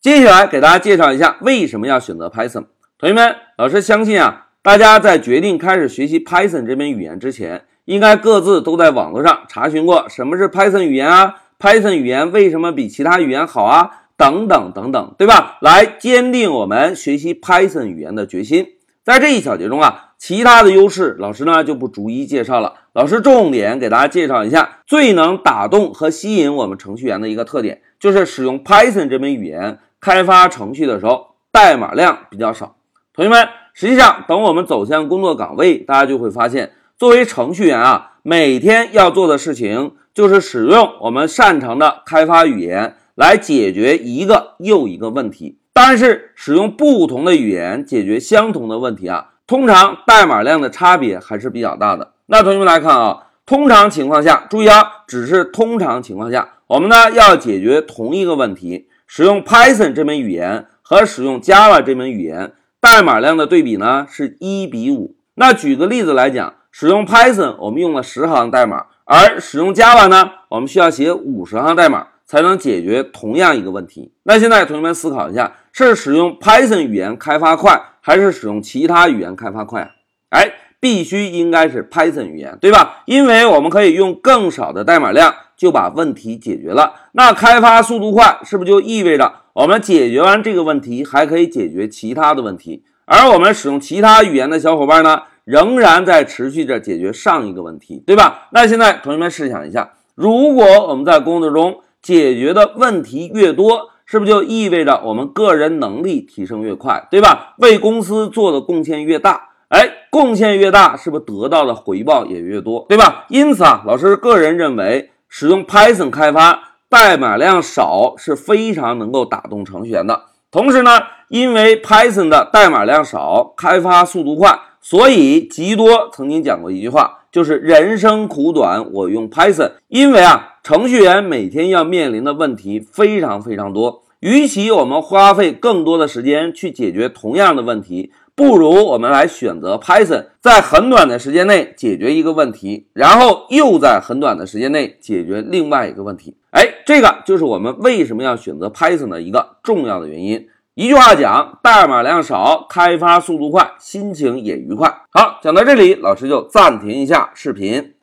接下来给大家介绍一下为什么要选择 Python。同学们，老师相信啊，大家在决定开始学习 Python 这门语言之前，应该各自都在网络上查询过什么是 Python 语言啊，Python 语言为什么比其他语言好啊，等等等等，对吧？来坚定我们学习 Python 语言的决心。在这一小节中啊，其他的优势老师呢就不逐一介绍了。老师重点给大家介绍一下最能打动和吸引我们程序员的一个特点，就是使用 Python 这门语言开发程序的时候，代码量比较少。同学们，实际上等我们走向工作岗位，大家就会发现，作为程序员啊，每天要做的事情就是使用我们擅长的开发语言来解决一个又一个问题。但是使用不同的语言解决相同的问题啊，通常代码量的差别还是比较大的。那同学们来看啊，通常情况下，注意啊，只是通常情况下，我们呢要解决同一个问题，使用 Python 这门语言和使用 Java 这门语言，代码量的对比呢是一比五。那举个例子来讲，使用 Python 我们用了十行代码，而使用 Java 呢，我们需要写五十行代码。才能解决同样一个问题。那现在同学们思考一下，是使用 Python 语言开发快，还是使用其他语言开发快？哎，必须应该是 Python 语言，对吧？因为我们可以用更少的代码量就把问题解决了。那开发速度快，是不是就意味着我们解决完这个问题，还可以解决其他的问题？而我们使用其他语言的小伙伴呢，仍然在持续着解决上一个问题，对吧？那现在同学们试想一下，如果我们在工作中，解决的问题越多，是不是就意味着我们个人能力提升越快，对吧？为公司做的贡献越大，哎，贡献越大，是不是得到的回报也越多，对吧？因此啊，老师个人认为，使用 Python 开发代码量少是非常能够打动程序员的。同时呢，因为 Python 的代码量少，开发速度快，所以极多曾经讲过一句话，就是人生苦短，我用 Python，因为啊。程序员每天要面临的问题非常非常多，与其我们花费更多的时间去解决同样的问题，不如我们来选择 Python，在很短的时间内解决一个问题，然后又在很短的时间内解决另外一个问题。哎，这个就是我们为什么要选择 Python 的一个重要的原因。一句话讲，代码量少，开发速度快，心情也愉快。好，讲到这里，老师就暂停一下视频。